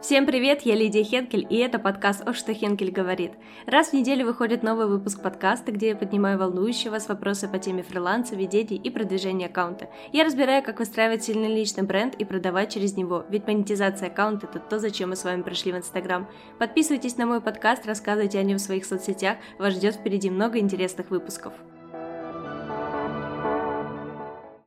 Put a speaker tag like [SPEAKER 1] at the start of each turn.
[SPEAKER 1] Всем привет, я Лидия Хенкель, и это подкаст «О, что Хенкель говорит». Раз в неделю выходит новый выпуск подкаста, где я поднимаю волнующие вас вопросы по теме фриланса, ведения и продвижения аккаунта. Я разбираю, как выстраивать сильный личный бренд и продавать через него, ведь монетизация аккаунта – это то, зачем мы с вами пришли в Инстаграм. Подписывайтесь на мой подкаст, рассказывайте о нем в своих соцсетях, вас ждет впереди много интересных выпусков.